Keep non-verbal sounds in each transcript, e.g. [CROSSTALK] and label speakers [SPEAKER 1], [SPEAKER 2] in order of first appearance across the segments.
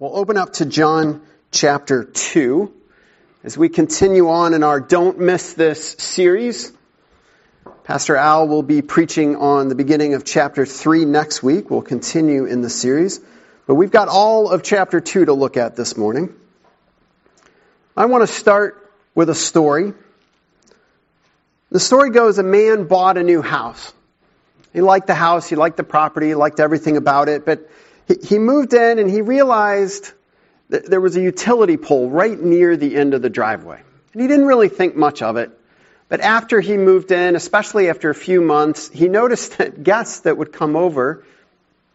[SPEAKER 1] We'll open up to John chapter 2 as we continue on in our Don't Miss This series. Pastor Al will be preaching on the beginning of chapter 3 next week. We'll continue in the series. But we've got all of chapter 2 to look at this morning. I want to start with a story. The story goes a man bought a new house. He liked the house, he liked the property, he liked everything about it, but he moved in and he realized that there was a utility pole right near the end of the driveway. And he didn't really think much of it. But after he moved in, especially after a few months, he noticed [LAUGHS] that guests that would come over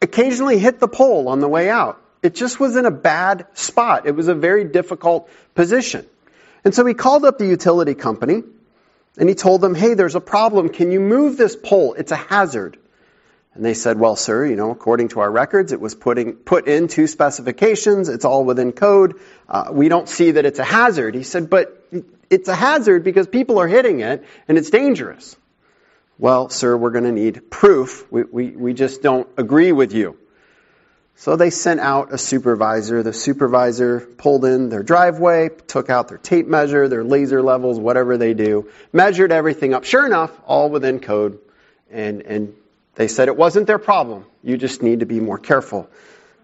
[SPEAKER 1] occasionally hit the pole on the way out. It just was in a bad spot. It was a very difficult position. And so he called up the utility company and he told them, hey, there's a problem. Can you move this pole? It's a hazard. And they said, well, sir, you know, according to our records, it was putting, put into specifications. It's all within code. Uh, we don't see that it's a hazard. He said, but it's a hazard because people are hitting it and it's dangerous. Well, sir, we're going to need proof. We, we, we just don't agree with you. So they sent out a supervisor. The supervisor pulled in their driveway, took out their tape measure, their laser levels, whatever they do, measured everything up. Sure enough, all within code and, and they said it wasn't their problem. You just need to be more careful.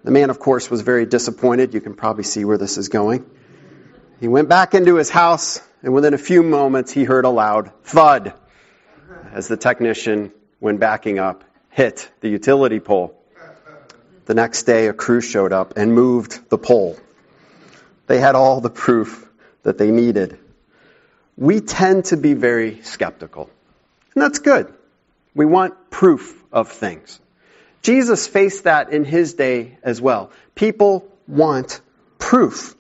[SPEAKER 1] The man, of course, was very disappointed. You can probably see where this is going. He went back into his house, and within a few moments, he heard a loud thud as the technician, when backing up, hit the utility pole. The next day, a crew showed up and moved the pole. They had all the proof that they needed. We tend to be very skeptical, and that's good. We want proof of things. Jesus faced that in his day as well. People want proof.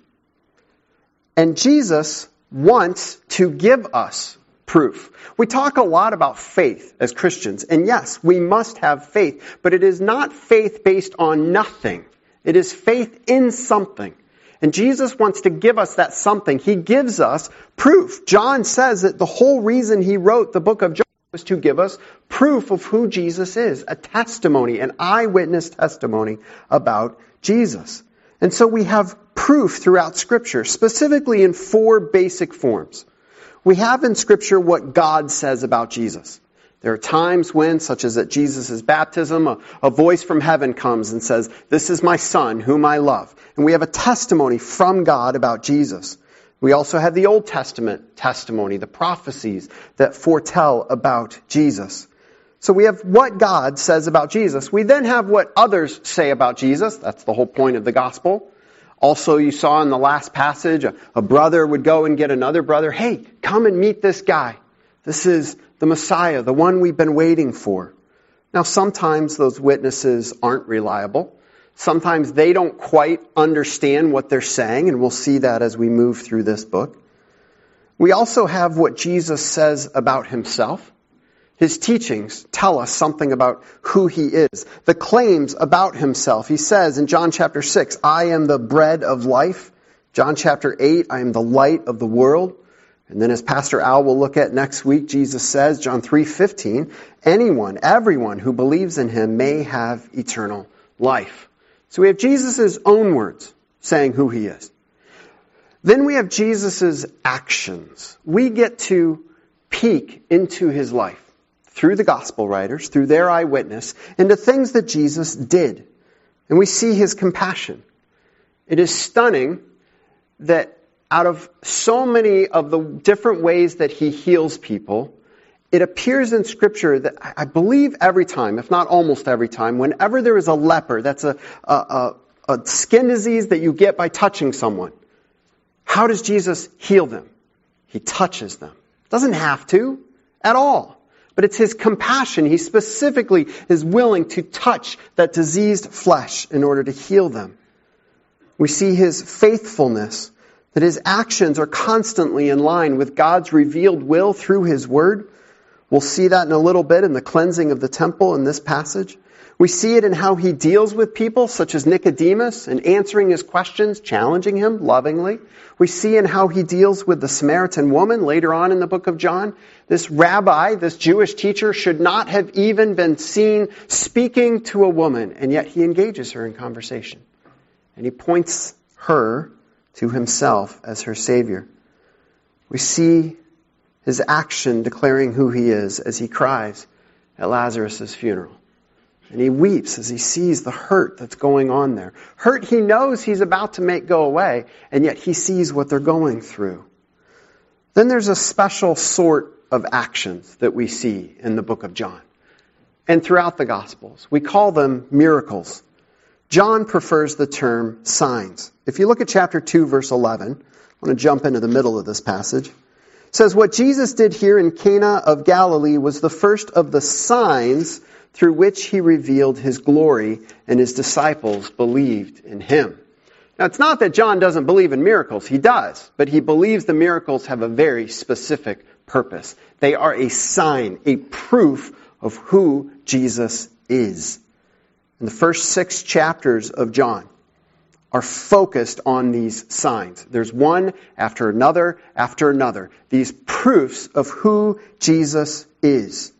[SPEAKER 1] And Jesus wants to give us proof. We talk a lot about faith as Christians, and yes, we must have faith, but it is not faith based on nothing. It is faith in something. And Jesus wants to give us that something. He gives us proof. John says that the whole reason he wrote the book of John was to give us proof of who Jesus is, a testimony, an eyewitness testimony about Jesus. And so we have proof throughout Scripture, specifically in four basic forms. We have in Scripture what God says about Jesus. There are times when, such as at Jesus' baptism, a, a, voice from heaven comes and says, This is my Son, whom I love. And we have a testimony from God about Jesus. We also have the Old Testament testimony, the prophecies that foretell about Jesus. So we have what God says about Jesus. We then have what others say about Jesus. That's the whole point of the gospel. Also, you saw in the last passage, a, a brother would go and get another brother. Hey, come and meet this guy. This is the Messiah, the one we've been waiting for. Now, sometimes those witnesses aren't reliable. Sometimes they don't quite understand what they're saying, and we'll see that as we move through this book. We also have what Jesus says about himself. His teachings tell us something about who he is. The claims about himself. He says in John chapter 6, I am the bread of life. John chapter 8, I am the light of the world. And then as Pastor Al will look at next week, Jesus says, John 3:15, anyone, everyone who believes in him may have eternal life. So we have Jesus' own words saying who he is. Then we have Jesus' actions. We get to peek into his life through the gospel writers, through their eyewitness, into things that Jesus did. And we see his compassion. It is stunning that out of so many of the different ways that he heals people, it appears in Scripture that I believe every time, if not almost every time, whenever there is a leper, that's a, a, a, a skin disease that you get by touching someone, how does Jesus heal them? He touches them. Doesn't have to at all. But it's his compassion. He specifically is willing to touch that diseased flesh in order to heal them. We see his faithfulness, that his actions are constantly in line with God's revealed will through his word. We'll see that in a little bit in the cleansing of the temple in this passage. We see it in how he deals with people, such as Nicodemus, and answering his questions, challenging him lovingly. We see in how he deals with the Samaritan woman later on in the book of John. This rabbi, this Jewish teacher, should not have even been seen speaking to a woman, and yet he engages her in conversation. and he points her to himself as her Savior. We see his action declaring who he is as he cries at Lazarus' funeral. And he weeps as he sees the hurt that's going on there. Hurt he knows he's about to make go away, and yet he sees what they're going through. Then there's a special sort of actions that we see in the book of John and throughout the Gospels. We call them miracles. John prefers the term signs. If you look at chapter 2, verse 11, I want to jump into the middle of this passage. Says, What Jesus did here in Cana of Galilee was the first of the signs through which he revealed his glory, and his disciples believed in him. Now, it's not that John doesn't believe in miracles. He does. But he believes the miracles have a very specific purpose. They are a sign, a proof of who Jesus is in the first six chapters of John are focused on these signs. There's one after another after another. These proofs of who Jesus is.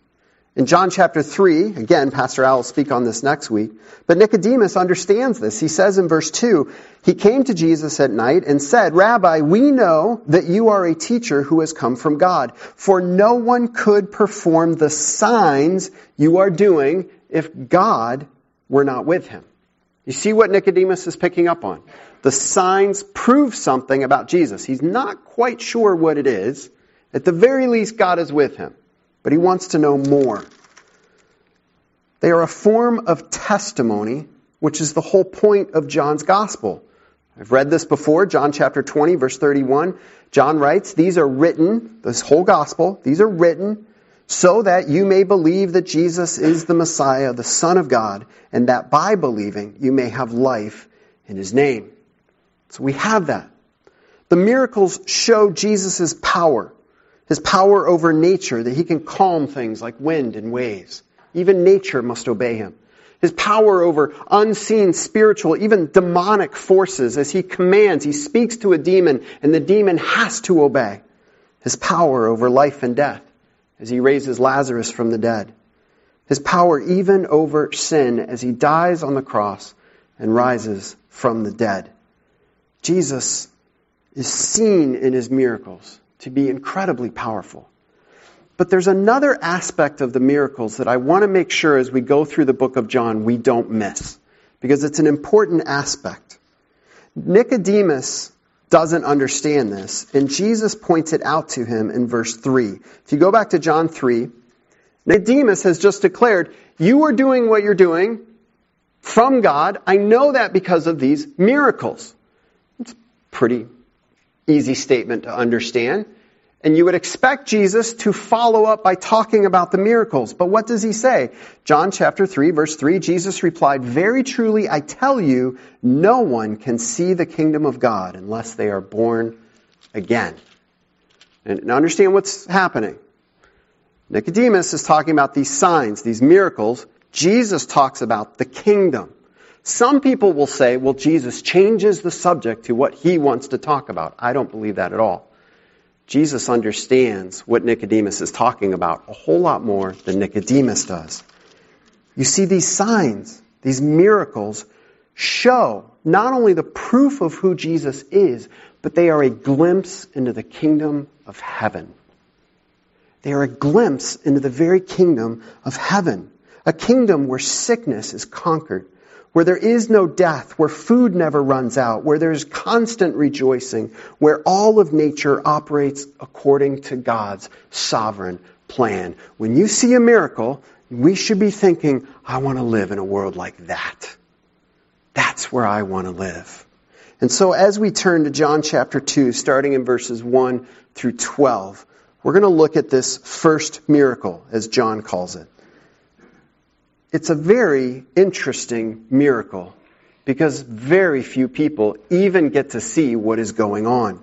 [SPEAKER 1] In John chapter 3, again, Pastor Al will speak on this next week, but Nicodemus understands this. He says in verse 2, he came to Jesus at night and said, Rabbi, we know that you are a teacher who has come from God, for no one could perform the signs you are doing if God were not with him. You see what Nicodemus is picking up on? The signs prove something about Jesus. He's not quite sure what it is. At the very least, God is with him, but he wants to know more. They are a form of testimony, which is the whole point of John's gospel. I've read this before, John chapter 20, verse 31. John writes, These are written, this whole gospel, these are written so that you may believe that Jesus is the Messiah, the Son of God, and that by believing you may have life in his name. So we have that. The miracles show Jesus' power, his power over nature, that he can calm things like wind and waves. Even nature must obey him. His power over unseen spiritual, even demonic forces as he commands, he speaks to a demon and the demon has to obey. His power over life and death as he raises Lazarus from the dead. His power even over sin as he dies on the cross and rises from the dead. Jesus is seen in his miracles to be incredibly powerful. But there's another aspect of the miracles that I want to make sure as we go through the book of John we don't miss, because it's an important aspect. Nicodemus doesn't understand this. And Jesus points it out to him in verse 3. If you go back to John 3, Nicodemus has just declared, You are doing what you're doing from God. I know that because of these miracles. It's a pretty easy statement to understand. And you would expect Jesus to follow up by talking about the miracles. But what does he say? John chapter 3 verse 3, Jesus replied, Very truly I tell you, no one can see the kingdom of God unless they are born again. And understand what's happening. Nicodemus is talking about these signs, these miracles. Jesus talks about the kingdom. Some people will say, well, Jesus changes the subject to what he wants to talk about. I don't believe that at all. Jesus understands what Nicodemus is talking about a whole lot more than Nicodemus does. You see, these signs, these miracles, show not only the proof of who Jesus is, but they are a glimpse into the kingdom of heaven. They are a glimpse into the very kingdom of heaven. A kingdom where sickness is conquered, where there is no death, where food never runs out, where there is constant rejoicing, where all of nature operates according to God's sovereign plan. When you see a miracle, we should be thinking, I want to live in a world like that. That's where I want to live. And so as we turn to John chapter 2, starting in verses 1 through 12, we're going to look at this first miracle, as John calls it it's a very interesting miracle because very few people even get to see what is going on.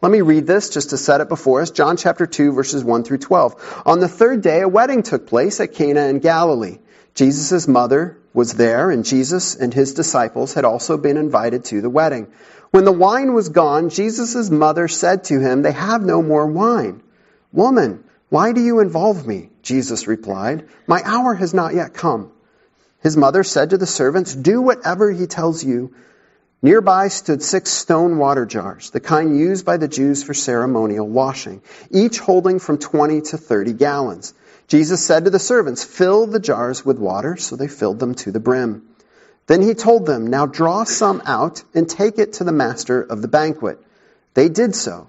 [SPEAKER 1] Let me read this just to set it before us. John chapter 2 verses 1 through 12. On the third day, a wedding took place at Cana in Galilee. Jesus' mother was there and Jesus and his disciples had also been invited to the wedding. When the wine was gone, Jesus' mother said to him, they have no more wine. Woman, why do you involve me? Jesus replied, My hour has not yet come. His mother said to the servants, Do whatever he tells you. Nearby stood six stone water jars, the kind used by the Jews for ceremonial washing, each holding from 20 to 30 gallons. Jesus said to the servants, Fill the jars with water, so they filled them to the brim. Then he told them, Now draw some out and take it to the master of the banquet. They did so.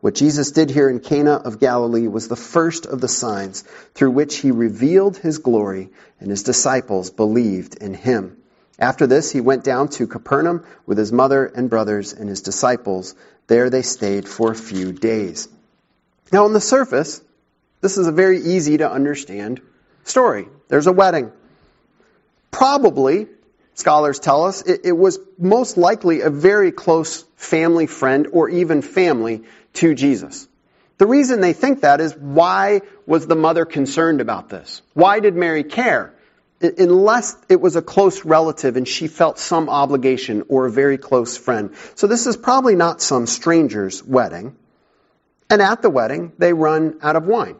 [SPEAKER 1] What Jesus did here in Cana of Galilee was the first of the signs through which he revealed his glory, and his disciples believed in him. After this, he went down to Capernaum with his mother and brothers and his disciples. There they stayed for a few days. Now, on the surface, this is a very easy to understand story. There's a wedding. Probably, scholars tell us, it, it was most likely a very close family friend or even family to Jesus. The reason they think that is why was the mother concerned about this? Why did Mary care? Unless it was a close relative and she felt some obligation or a very close friend. So this is probably not some stranger's wedding. And at the wedding, they run out of wine.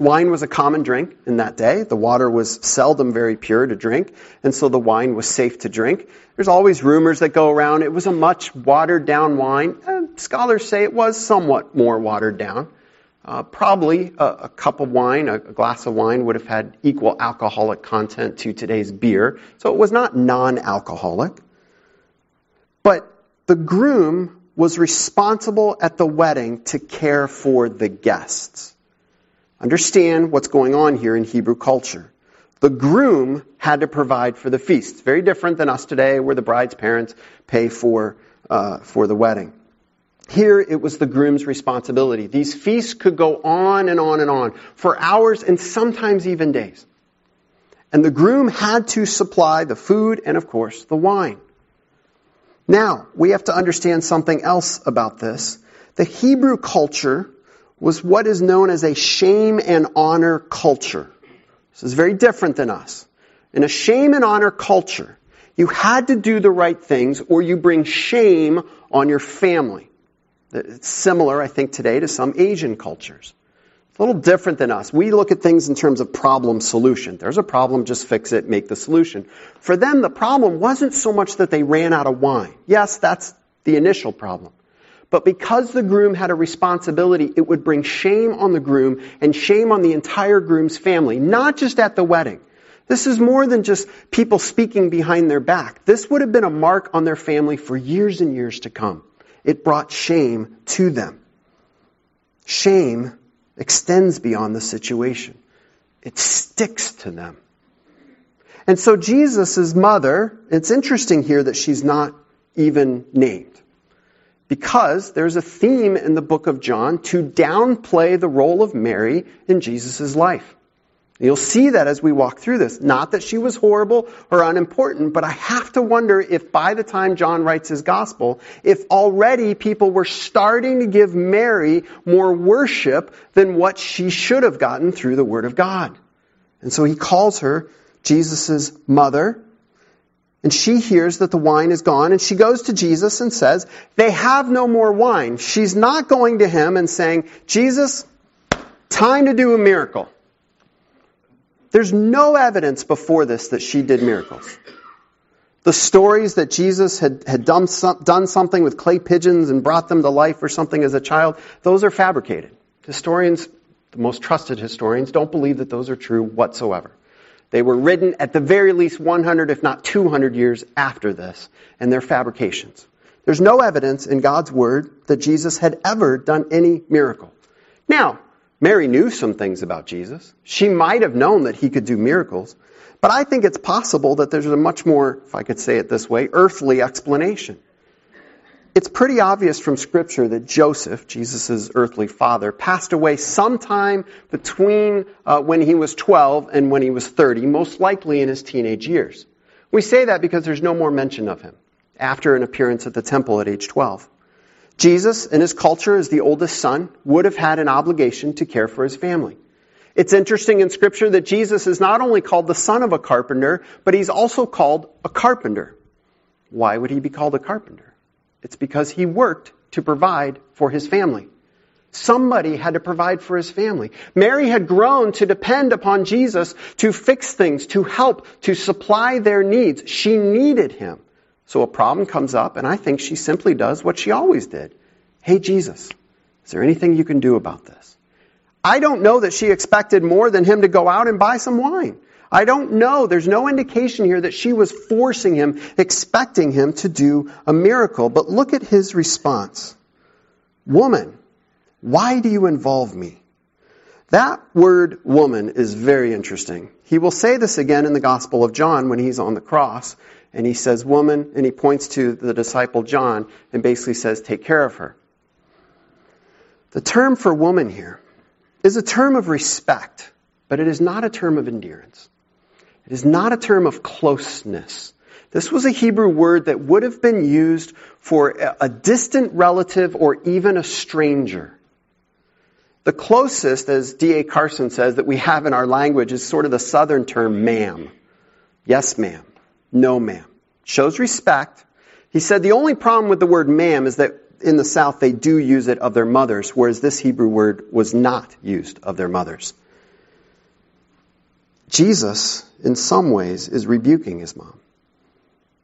[SPEAKER 1] Wine was a common drink in that day. The water was seldom very pure to drink, and so the wine was safe to drink. There's always rumors that go around. It was a much watered down wine. Scholars say it was somewhat more watered down. Uh, probably a, a, cup of wine, a, a glass of wine would have had equal alcoholic content to today's beer. So it was not non-alcoholic. But the groom was responsible at the wedding to care for the guests. Understand what's going on here in Hebrew culture. The groom had to provide for the feast. It's very different than us today, where the bride's parents pay for uh, for the wedding. Here, it was the groom's responsibility. These feasts could go on and on and on for hours and sometimes even days. And the groom had to supply the food and, of course, the wine. Now, we have to understand something else about this. The Hebrew culture was what is known as a shame and honor culture. This is very different than us. In a shame and honor culture, you had to do the right things or you bring shame on your family. It's similar, I think, today to some Asian cultures. It's a little different than us. We look at things in terms of problem solution. There's a problem, just fix it, make the solution. For them, the problem wasn't so much that they ran out of wine. Yes, that's the initial problem. But because the groom had a responsibility, it would bring shame on the groom and shame on the entire groom's family, not just at the wedding. This is more than just people speaking behind their back. This would have been a mark on their family for years and years to come. It brought shame to them. Shame extends beyond the situation. It sticks to them. And so Jesus' mother, it's interesting here that she's not even named because there's a theme in the book of John to downplay the role of Mary in Jesus' life. You'll see that as we walk through this. Not that she was horrible or unimportant, but I have to wonder if by the time John writes his gospel, if already people were starting to give Mary more worship than what she should have gotten through the Word of God. And so he calls her Jesus' mother, and she hears that the wine is gone and she goes to Jesus and says, they have no more wine. She's not going to him and saying, Jesus, time to do a miracle. There's no evidence before this that she did miracles. The stories that Jesus had, had done, some, done something with clay pigeons and brought them to life or something as a child, those are fabricated. Historians, the most trusted historians, don't believe that those are true whatsoever. They were written at the very least 100, if not 200 years after this, and they're fabrications. There's no evidence in God's Word that Jesus had ever done any miracle. Now, Mary knew some things about Jesus. She might have known that he could do miracles, but I think it's possible that there's a much more, if I could say it this way, earthly explanation it's pretty obvious from Scripture that Joseph, Jesus' earthly father, passed away sometime between uh, when he was 12 and when he was 30, most likely in his teenage years. We say that because there's no more mention of him after an appearance at the temple at age 12. Jesus, in his culture as the oldest son, would have had an obligation to care for his family. It's interesting in scripture that Jesus is not only called the son of a carpenter, but he's also called a carpenter. Why would he be called a carpenter? It's because he worked to provide for his family. Somebody had to provide for his family. Mary had grown to depend upon Jesus to fix things, to help, to supply their needs. She needed him. So a problem comes up, and I think she simply does what she always did. Hey, Jesus, is there anything you can do about this? I don't know that she expected more than him to go out and buy some wine. I don't know. There's no indication here that she was forcing him, expecting him to do a miracle. But look at his response. Woman, why do you involve me? That word woman is very interesting. He will say this again in the Gospel of John when he's on the cross. And he says, woman, and he points to the disciple John and basically says, take care of her. The term for woman here is a term of respect, but it is not a term of endearance. It is not a term of closeness. This was a Hebrew word that would have been used for a distant relative or even a stranger. The closest, as D.A. Carson says, that we have in our language is sort of the southern term ma'am. Yes, ma'am. No, ma'am. Shows respect. He said the only problem with the word ma'am is that in the South they do use it of their mothers, whereas this Hebrew word was not used of their mothers. Jesus, in some ways, is rebuking his mom.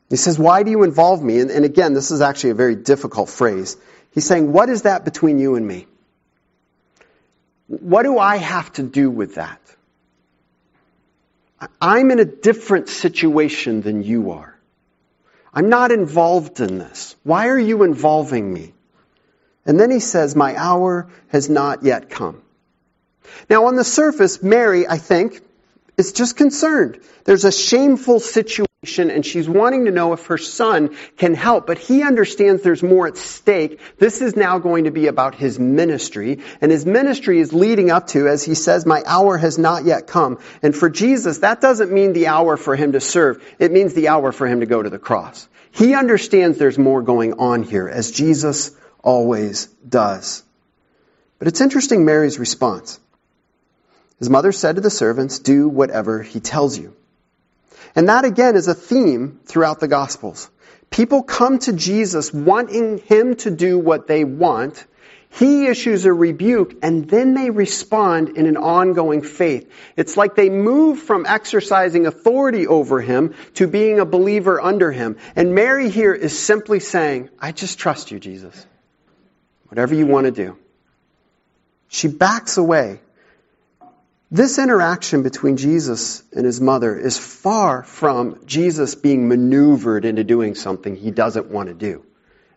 [SPEAKER 1] He says, Why do you involve me? And, and again, this is actually a very difficult phrase. He's saying, What is that between you and me? What do I have to do with that? I'm in a different situation than you are. I'm not involved in this. Why are you involving me? And then he says, My hour has not yet come. Now, on the surface, Mary, I think, is just concerned. There's a shameful situation and she's wanting to know if her son can help, but he understands there's more at stake. This is now going to be about his ministry, and his ministry is leading up to, as he says, my hour has not yet come. And for Jesus, that doesn't mean the hour for him to serve. It means the hour for him to go to the cross. He understands there's more going on here, as Jesus always does. But it's interesting Mary's response. His mother said to the servants, do whatever he tells you. And that again is a theme throughout the Gospels. People come to Jesus wanting him to do what they want. He issues a rebuke and then they respond in an ongoing faith. It's like they move from exercising authority over him to being a believer under him. And Mary here is simply saying, I just trust you, Jesus. Whatever you want to do. She backs away this interaction between Jesus and his mother is far from Jesus being maneuvered into doing something he doesn't want to do.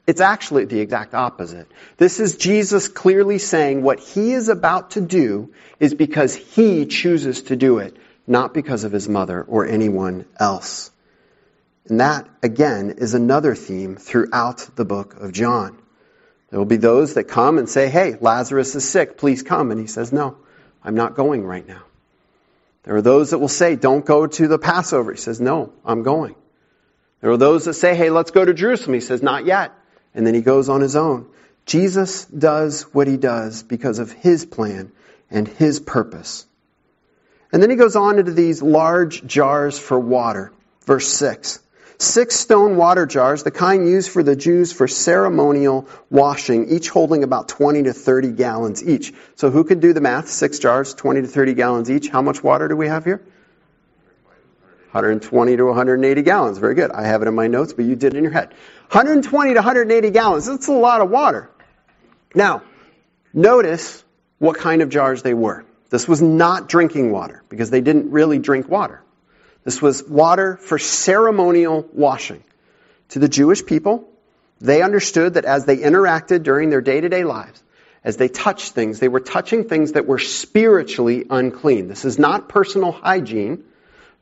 [SPEAKER 1] It's actually the exact opposite. This is Jesus clearly saying what he is about to do is because he chooses to do it, not because of his mother or anyone else. And that, again, is another theme throughout the book of John. There will be those that come and say, hey, Lazarus is sick, please come. And he says, no. I'm not going right now. There are those that will say, don't go to the Passover. He says, no, I'm going. There are those that say, hey, let's go to Jerusalem. He says, not yet. And then he goes on his own. Jesus does what he does because of his plan and his purpose. And then he goes on into these large jars for water. Verse 6 six stone water jars, the kind used for the Jews for ceremonial washing, each holding about 20 to 30 gallons each. So who can do the math? Six jars, 20 to 30 gallons each. How much water do we have here? 120 to 180 gallons. Very good. I have it in my notes, but you did it in your head. 120 to 180 gallons. That's a lot of water. Now, notice what kind of jars they were. This was not drinking water because they didn't really drink water. This was water for ceremonial washing. To the Jewish people, they understood that as they interacted during their day to day lives, as they touched things, they were touching things that were spiritually unclean. This is not personal hygiene.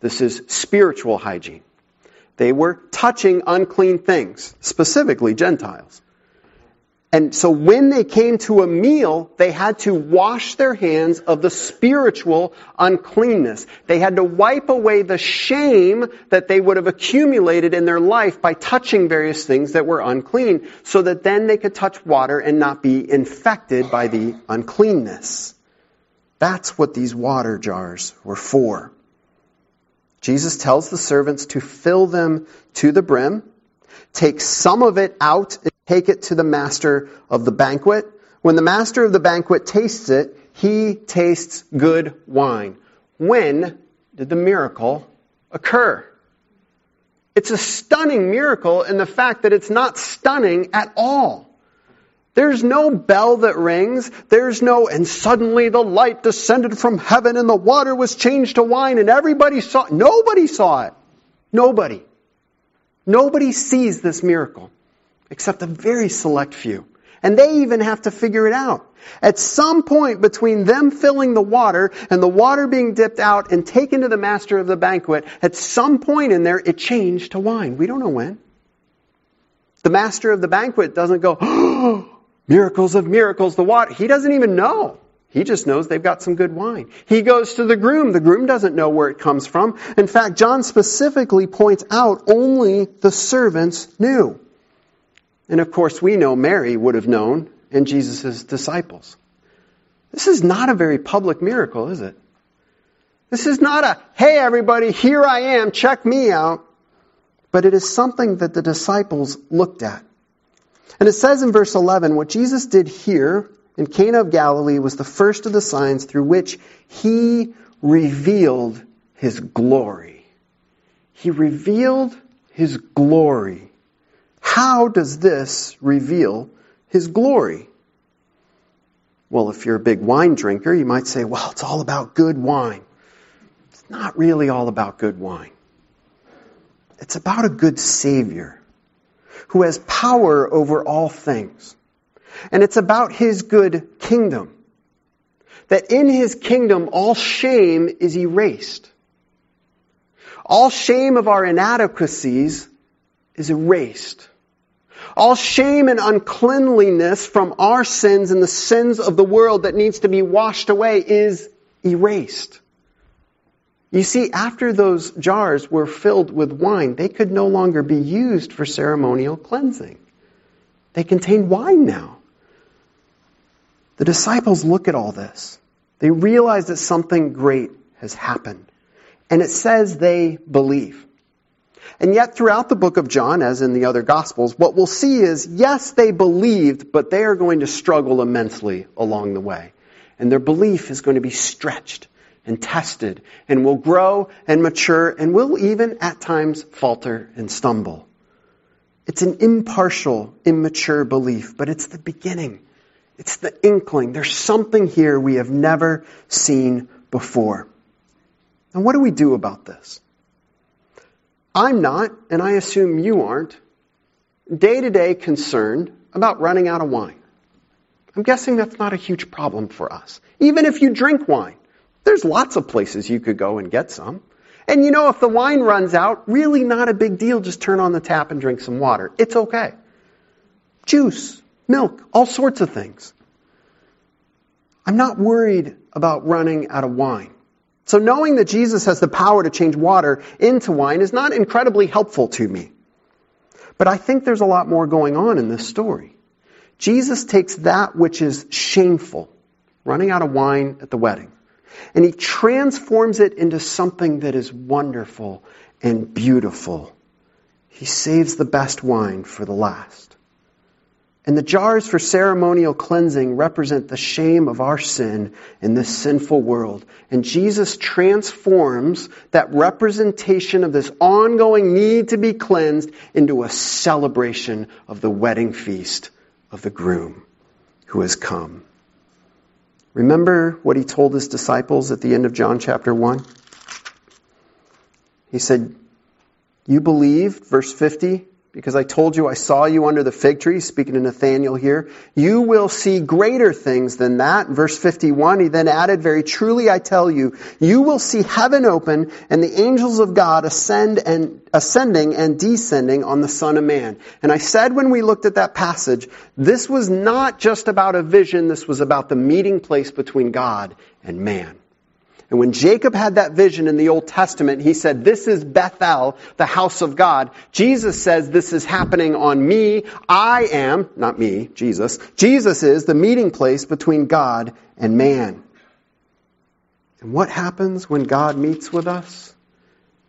[SPEAKER 1] This is spiritual hygiene. They were touching unclean things, specifically Gentiles. And so when they came to a meal, they had to wash their hands of the spiritual uncleanness. They had to wipe away the shame that they would have accumulated in their life by touching various things that were unclean, so that then they could touch water and not be infected by the uncleanness. That's what these water jars were for. Jesus tells the servants to fill them to the brim, take some of it out take it to the master of the banquet. When the master of the banquet tastes it, he tastes good wine. When did the miracle occur? It's a stunning miracle in the fact that it's not stunning at all. There's no bell that rings. There's no, and suddenly the light descended from heaven and the water was changed to wine and everybody saw it. Nobody saw it. Nobody. Nobody sees this miracle except a very select few. And they even have to figure it out. At some point between them filling the water and the water being dipped out and taken to the master of the banquet, at some point in there it changed to wine. We don't know when. The master of the banquet doesn't go, oh, Miracles of miracles, the water. He doesn't even know. He just knows they've got some good wine. He goes to the groom. The groom doesn't know where it comes from. In fact, John specifically points out only the servants knew. And of course, we know Mary would have known and Jesus' disciples. This is not a very public miracle, is it? This is not a, hey everybody, here I am, check me out. But it is something that the disciples looked at. And it says in verse 11, what Jesus did here in Cana of Galilee was the first of the signs through which he revealed his glory. He revealed his glory. How does this reveal his glory? Well, if you're a big wine drinker, you might say, well, it's all about good wine. It's not really all about good wine. It's about a good Savior who has power over all things. And it's about his good kingdom. That in his kingdom, all shame is erased. All shame of our inadequacies is erased. All shame and uncleanliness from our sins and the sins of the world that needs to be washed away is erased. You see, after those jars were filled with wine, they could no longer be used for ceremonial cleansing. They contain wine now. The disciples look at all this. They realize that something great has happened. And it says they believe. And yet throughout the book of John, as in the other gospels, what we'll see is, yes, they believed, but they are going to struggle immensely along the way. And their belief is going to be stretched and tested and will grow and mature and will even at times falter and stumble. It's an impartial, immature belief, but it's the beginning. It's the inkling. There's something here we have never seen before. And what do we do about this? I'm not, and I assume you aren't, day to day concerned about running out of wine. I'm guessing that's not a huge problem for us. Even if you drink wine, there's lots of places you could go and get some. And you know, if the wine runs out, really not a big deal. Just turn on the tap and drink some water. It's okay. Juice, milk, all sorts of things. I'm not worried about running out of wine. So knowing that Jesus has the power to change water into wine is not incredibly helpful to me. But I think there's a lot more going on in this story. Jesus takes that which is shameful, running out of wine at the wedding, and he transforms it into something that is wonderful and beautiful. He saves the best wine for the last. And the jars for ceremonial cleansing represent the shame of our sin in this sinful world. And Jesus transforms that representation of this ongoing need to be cleansed into a celebration of the wedding feast of the groom who has come. Remember what he told his disciples at the end of John chapter 1? He said, You believed, verse 50, because I told you I saw you under the fig tree, speaking to Nathanael here. You will see greater things than that. Verse 51, he then added, Very truly I tell you, you will see heaven open and the angels of God ascend and ascending and descending on the Son of Man. And I said when we looked at that passage, this was not just about a vision, this was about the meeting place between God and man. And when Jacob had that vision in the Old Testament, he said, this is Bethel, the house of God. Jesus says this is happening on me. I am, not me, Jesus. Jesus is the meeting place between God and man. And what happens when God meets with us?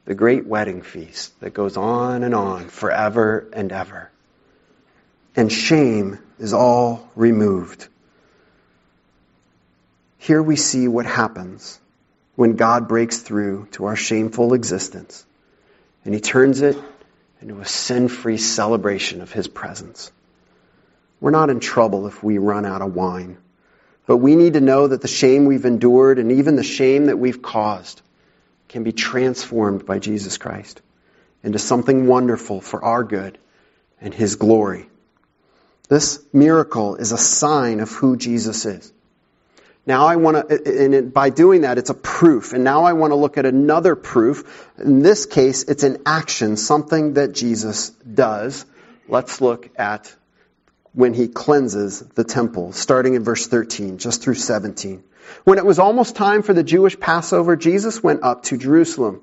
[SPEAKER 1] The great wedding feast that goes on and on forever and ever. And shame is all removed. Here we see what happens when God breaks through to our shameful existence and he turns it into a sin free celebration of his presence. We're not in trouble if we run out of wine. But we need to know that the shame we've endured and even the shame that we've caused can be transformed by Jesus Christ into something wonderful for our good and His glory. This miracle is a sign of who Jesus is. Now I want to, and by doing that, it's a proof. And now I want to look at another proof. In this case, it's an action, something that Jesus does. Let's look at when he cleanses the temple, starting in verse 13, just through 17. When it was almost time for the Jewish Passover, Jesus went up to Jerusalem.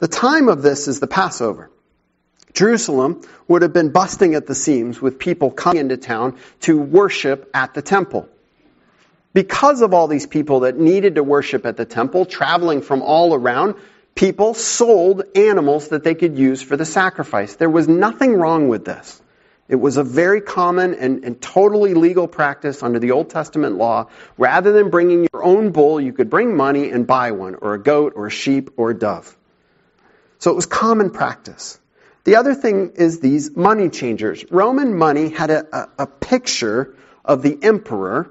[SPEAKER 1] The time of this is the Passover. Jerusalem would have been busting at the seams with people coming into town to worship at the temple. Because of all these people that needed to worship at the temple, traveling from all around, people sold animals that they could use for the sacrifice. There was nothing wrong with this. It was a very common and, and, totally legal practice under the Old Testament law. Rather than bringing your own bull, you could bring money and buy one, or a goat, or a sheep, or a dove. So it was common practice. The other thing is these money changers. Roman money had a, a, a picture of the emperor,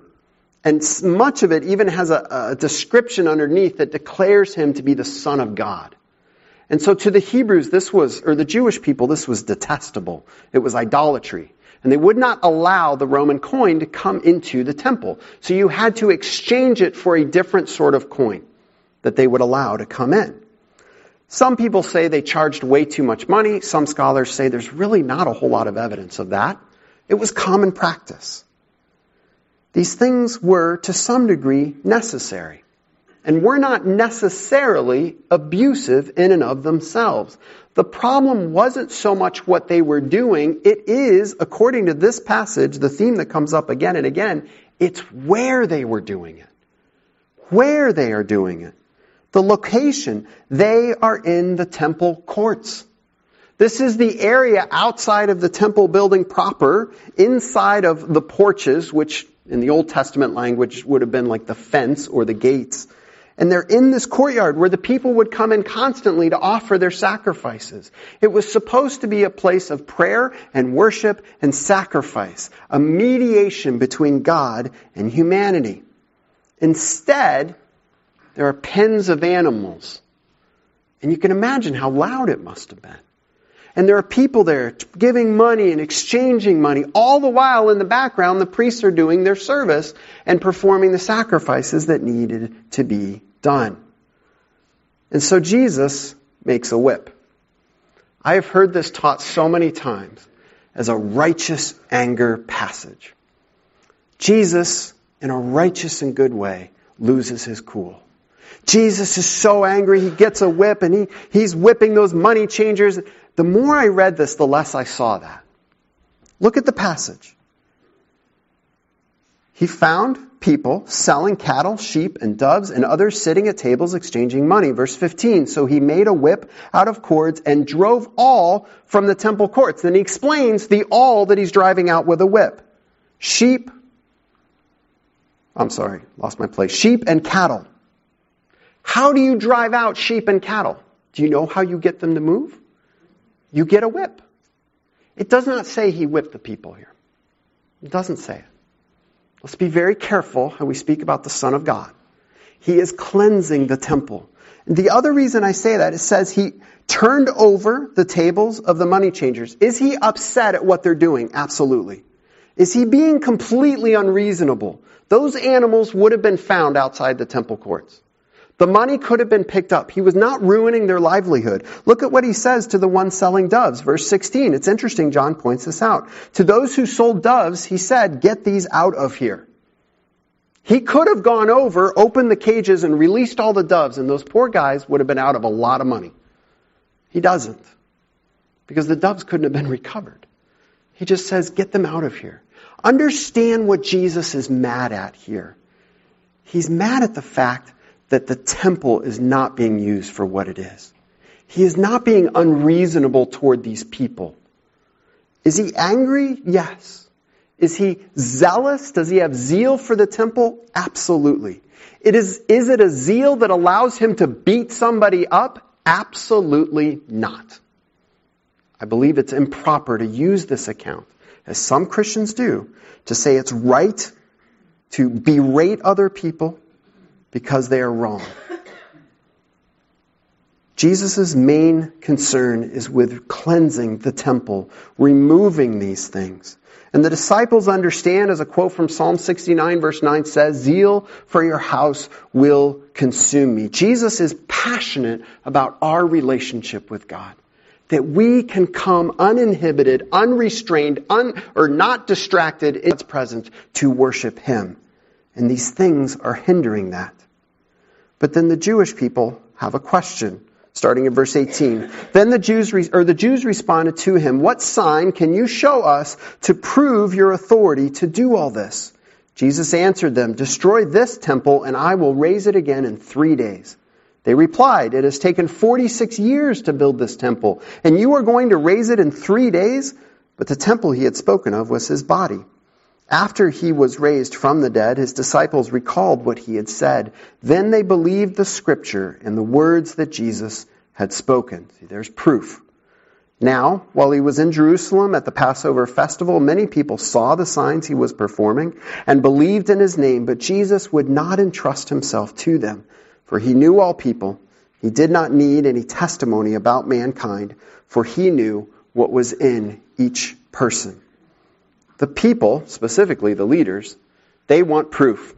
[SPEAKER 1] and much of it even has a, a description underneath that declares him to be the son of God. And so to the Hebrews, this was, or the Jewish people, this was detestable. It was idolatry. And they would not allow the Roman coin to come into the temple. So you had to exchange it for a different sort of coin that they would allow to come in. Some people say they charged way too much money. Some scholars say there's really not a whole lot of evidence of that. It was common practice. These things were, to some degree, necessary. And were not necessarily abusive in and of themselves. The problem wasn't so much what they were doing, it is, according to this passage, the theme that comes up again and again, it's where they were doing it. Where they are doing it. The location. They are in the temple courts. This is the area outside of the temple building proper, inside of the porches, which in the Old Testament language would have been like the fence or the gates. And they're in this courtyard where the people would come in constantly to offer their sacrifices. It was supposed to be a place of prayer and worship and sacrifice, a mediation between God and humanity. Instead, there are pens of animals. And you can imagine how loud it must have been. And there are people there giving money and exchanging money. All the while in the background, the priests are doing their service and performing the sacrifices that needed to be done. And so Jesus makes a whip. I have heard this taught so many times as a righteous anger passage. Jesus, in a righteous and good way, loses his cool. Jesus is so angry, he gets a whip and he, he's whipping those money changers. The more I read this, the less I saw that. Look at the passage. He found people selling cattle, sheep, and doves, and others sitting at tables exchanging money. Verse 15. So he made a whip out of cords and drove all from the temple courts. Then he explains the all that he's driving out with a whip. Sheep, I'm sorry, lost my place. Sheep and cattle. How do you drive out sheep and cattle? Do you know how you get them to move? You get a whip. It does not say he whipped the people here. It doesn't say it. Let's be very careful how we speak about the Son of God. He is cleansing the temple. And the other reason I say that, it says he turned over the tables of the money changers. Is he upset at what they're doing? Absolutely. Is he being completely unreasonable? Those animals would have been found outside the temple courts. The money could have been picked up. He was not ruining their livelihood. Look at what he says to the one selling doves. Verse 16. It's interesting, John points this out. To those who sold doves, he said, get these out of here. He could have gone over, opened the cages, and released all the doves, and those poor guys would have been out of a lot of money. He doesn't. Because the doves couldn't have been recovered. He just says, get them out of here. Understand what Jesus is mad at here. He's mad at the fact that the temple is not being used for what it is. He is not being unreasonable toward these people. Is he angry? Yes. Is he zealous? Does he have zeal for the temple? Absolutely. It is, is it a zeal that allows him to beat somebody up? Absolutely not. I believe it's improper to use this account, as some Christians do, to say it's right to berate other people because they are wrong. Jesus' main concern is with cleansing the temple, removing these things. And the disciples understand, as a quote from Psalm 69 verse 9 says, zeal for your house will consume me. Jesus is passionate about our relationship with God. That we can come uninhibited, unrestrained, un, or not distracted in God's presence to worship Him. And these things are hindering that. But then the Jewish people have a question, starting in verse 18. Then the Jews, re- or the Jews responded to him, What sign can you show us to prove your authority to do all this? Jesus answered them, Destroy this temple, and I will raise it again in three days. They replied, It has taken 46 years to build this temple, and you are going to raise it in three days? But the temple he had spoken of was his body. After he was raised from the dead, his disciples recalled what he had said. Then they believed the scripture and the words that Jesus had spoken. See, there's proof. Now, while he was in Jerusalem at the Passover festival, many people saw the signs he was performing and believed in his name, but Jesus would not entrust himself to them, for he knew all people. He did not need any testimony about mankind, for he knew what was in each person. The people, specifically the leaders, they want proof.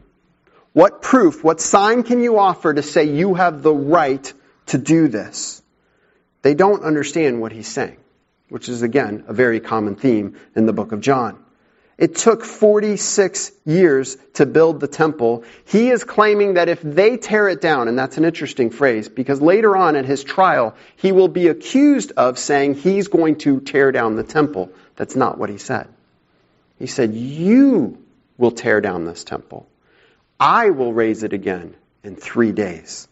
[SPEAKER 1] What proof, what sign can you offer to say you have the right to do this? They don't understand what he's saying, which is again a very common theme in the book of John. It took 46 years to build the temple. He is claiming that if they tear it down, and that's an interesting phrase, because later on at his trial, he will be accused of saying he's going to tear down the temple. That's not what he said. He said, You will tear down this temple. I will raise it again in three days.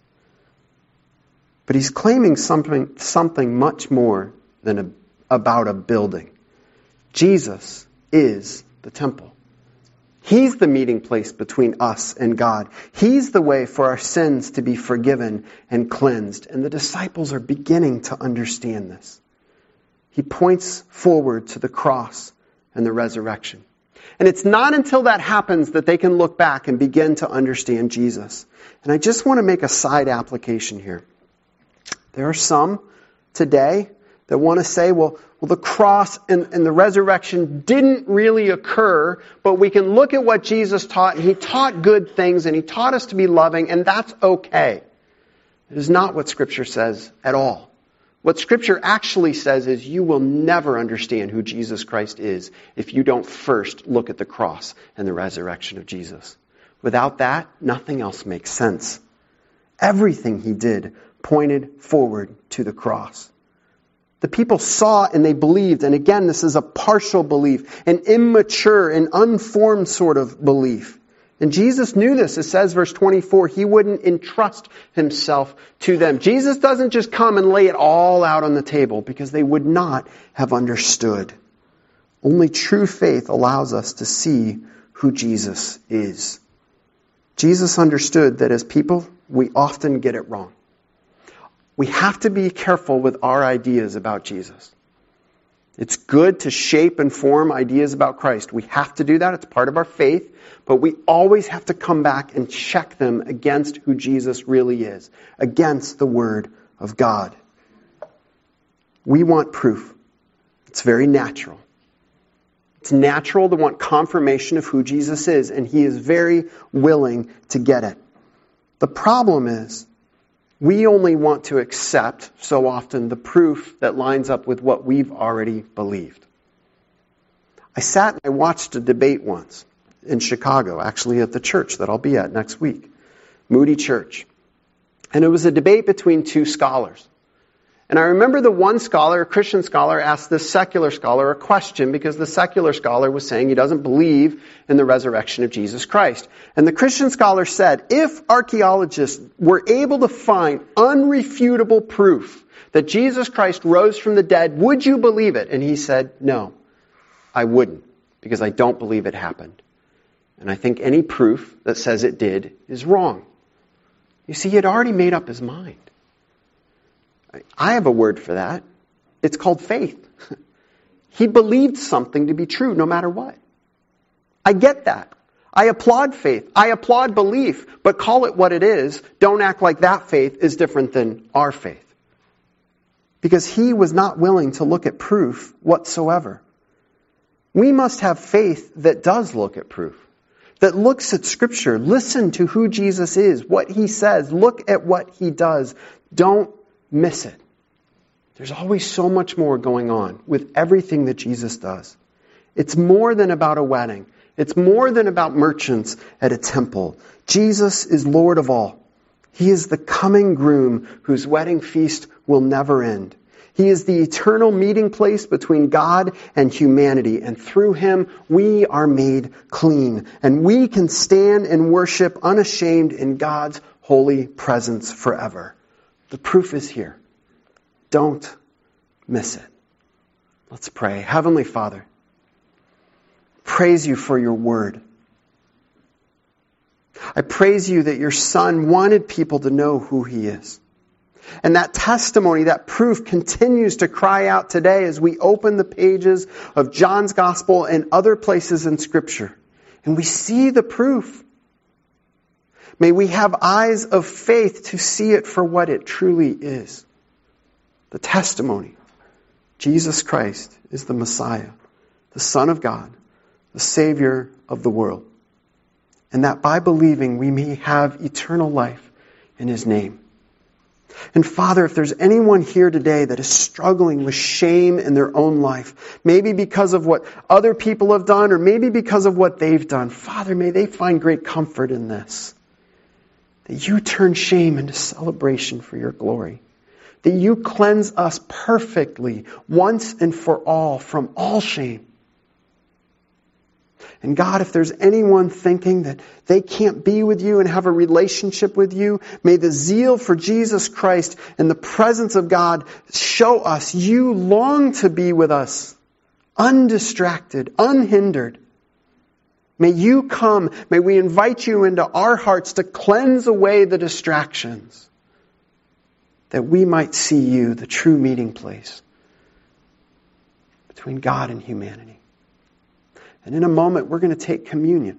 [SPEAKER 1] But he's claiming something, something much more than a, about a building. Jesus is the temple. He's the meeting place between us and God. He's the way for our sins to be forgiven and cleansed. And the disciples are beginning to understand this. He points forward to the cross and the resurrection. And it's not until that happens that they can look back and begin to understand Jesus. And I just want to make a side application here. There are some today that want to say, well, well, the cross and, and, the resurrection didn't really occur, but we can look at what Jesus taught, and he taught good things, and he taught us to be loving, and that's okay. It is not what Scripture says at all. What Scripture actually says is you will never understand who Jesus Christ is if you don't first look at the cross and the resurrection of Jesus. Without that, nothing else makes sense. Everything he did pointed forward to the cross. The people saw and they believed, and again, this is a partial belief, an immature and unformed sort of belief. And Jesus knew this. It says, verse 24, he wouldn't entrust himself to them. Jesus doesn't just come and lay it all out on the table because they would not have understood. Only true faith allows us to see who Jesus is. Jesus understood that as people, we often get it wrong. We have to be careful with our ideas about Jesus. It's good to shape and form ideas about Christ. We have to do that. It's part of our faith. But we always have to come back and check them against who Jesus really is, against the Word of God. We want proof. It's very natural. It's natural to want confirmation of who Jesus is, and He is very willing to get it. The problem is We only want to accept, so often, the proof that lines up with what we've already believed. I sat and I watched a debate once in Chicago, actually at the church that I'll be at next week, Moody Church. And it was a debate between two scholars. And I remember the one scholar, a Christian scholar, asked this secular scholar a question because the secular scholar was saying he doesn't believe in the resurrection of Jesus Christ. And the Christian scholar said, if archaeologists were able to find unrefutable proof that Jesus Christ rose from the dead, would you believe it? And he said, no, I wouldn't because I don't believe it happened. And I think any proof that says it did is wrong. You see, he had already made up his mind. I have a word for that. It's called faith. [LAUGHS] he believed something to be true no matter what. I get that. I applaud faith. I applaud belief, but call it what it is. Don't act like that faith is different than our faith. Because he was not willing to look at proof whatsoever. We must have faith that does look at proof, that looks at Scripture. Listen to who Jesus is, what he says. Look at what he does. Don't miss it. There's always so much more going on with everything that Jesus does. It's more than about a wedding. It's more than about merchants at a temple. Jesus is Lord of all. He is the coming groom whose wedding feast will never end. He is the eternal meeting place between God and humanity, and through him we are made clean, and we can stand and worship unashamed in God's holy presence forever. The proof is here. Don't miss it. Let's pray. Heavenly Father, praise you for your word. I praise you that your son wanted people to know who he is. And that testimony, that proof continues to cry out today as we open the pages of John's gospel and other places in scripture. And we see the proof. May we have eyes of faith to see it for what it truly is. The testimony. Jesus Christ is the Messiah, the Son of God, the Savior of the world. And that by believing we may have eternal life in His name. And Father, if there's anyone here today that is struggling with shame in their own life, maybe because of what other people have done or maybe because of what they've done, Father, may they find great comfort in this that you turn shame into celebration for your glory. That you cleanse us perfectly once and for all from all shame. And God, if there's anyone thinking that they can't be with you and have a relationship with you, may the zeal for Jesus Christ and the presence of God show us you long to be with us, undistracted, unhindered. May you come. May we invite you into our hearts to cleanse away the distractions that we might see you, the true meeting place between God and humanity. And in a moment, we're going to take communion.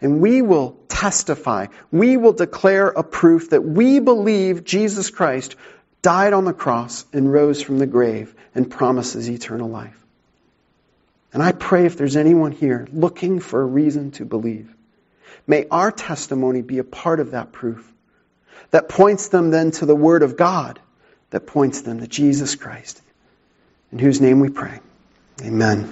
[SPEAKER 1] And we will testify, we will declare a proof that we believe Jesus Christ died on the cross and rose from the grave and promises eternal life. And I pray if there's anyone here looking for a reason to believe, may our testimony be a part of that proof that points them then to the Word of God, that points them to Jesus Christ, in whose name we pray. Amen.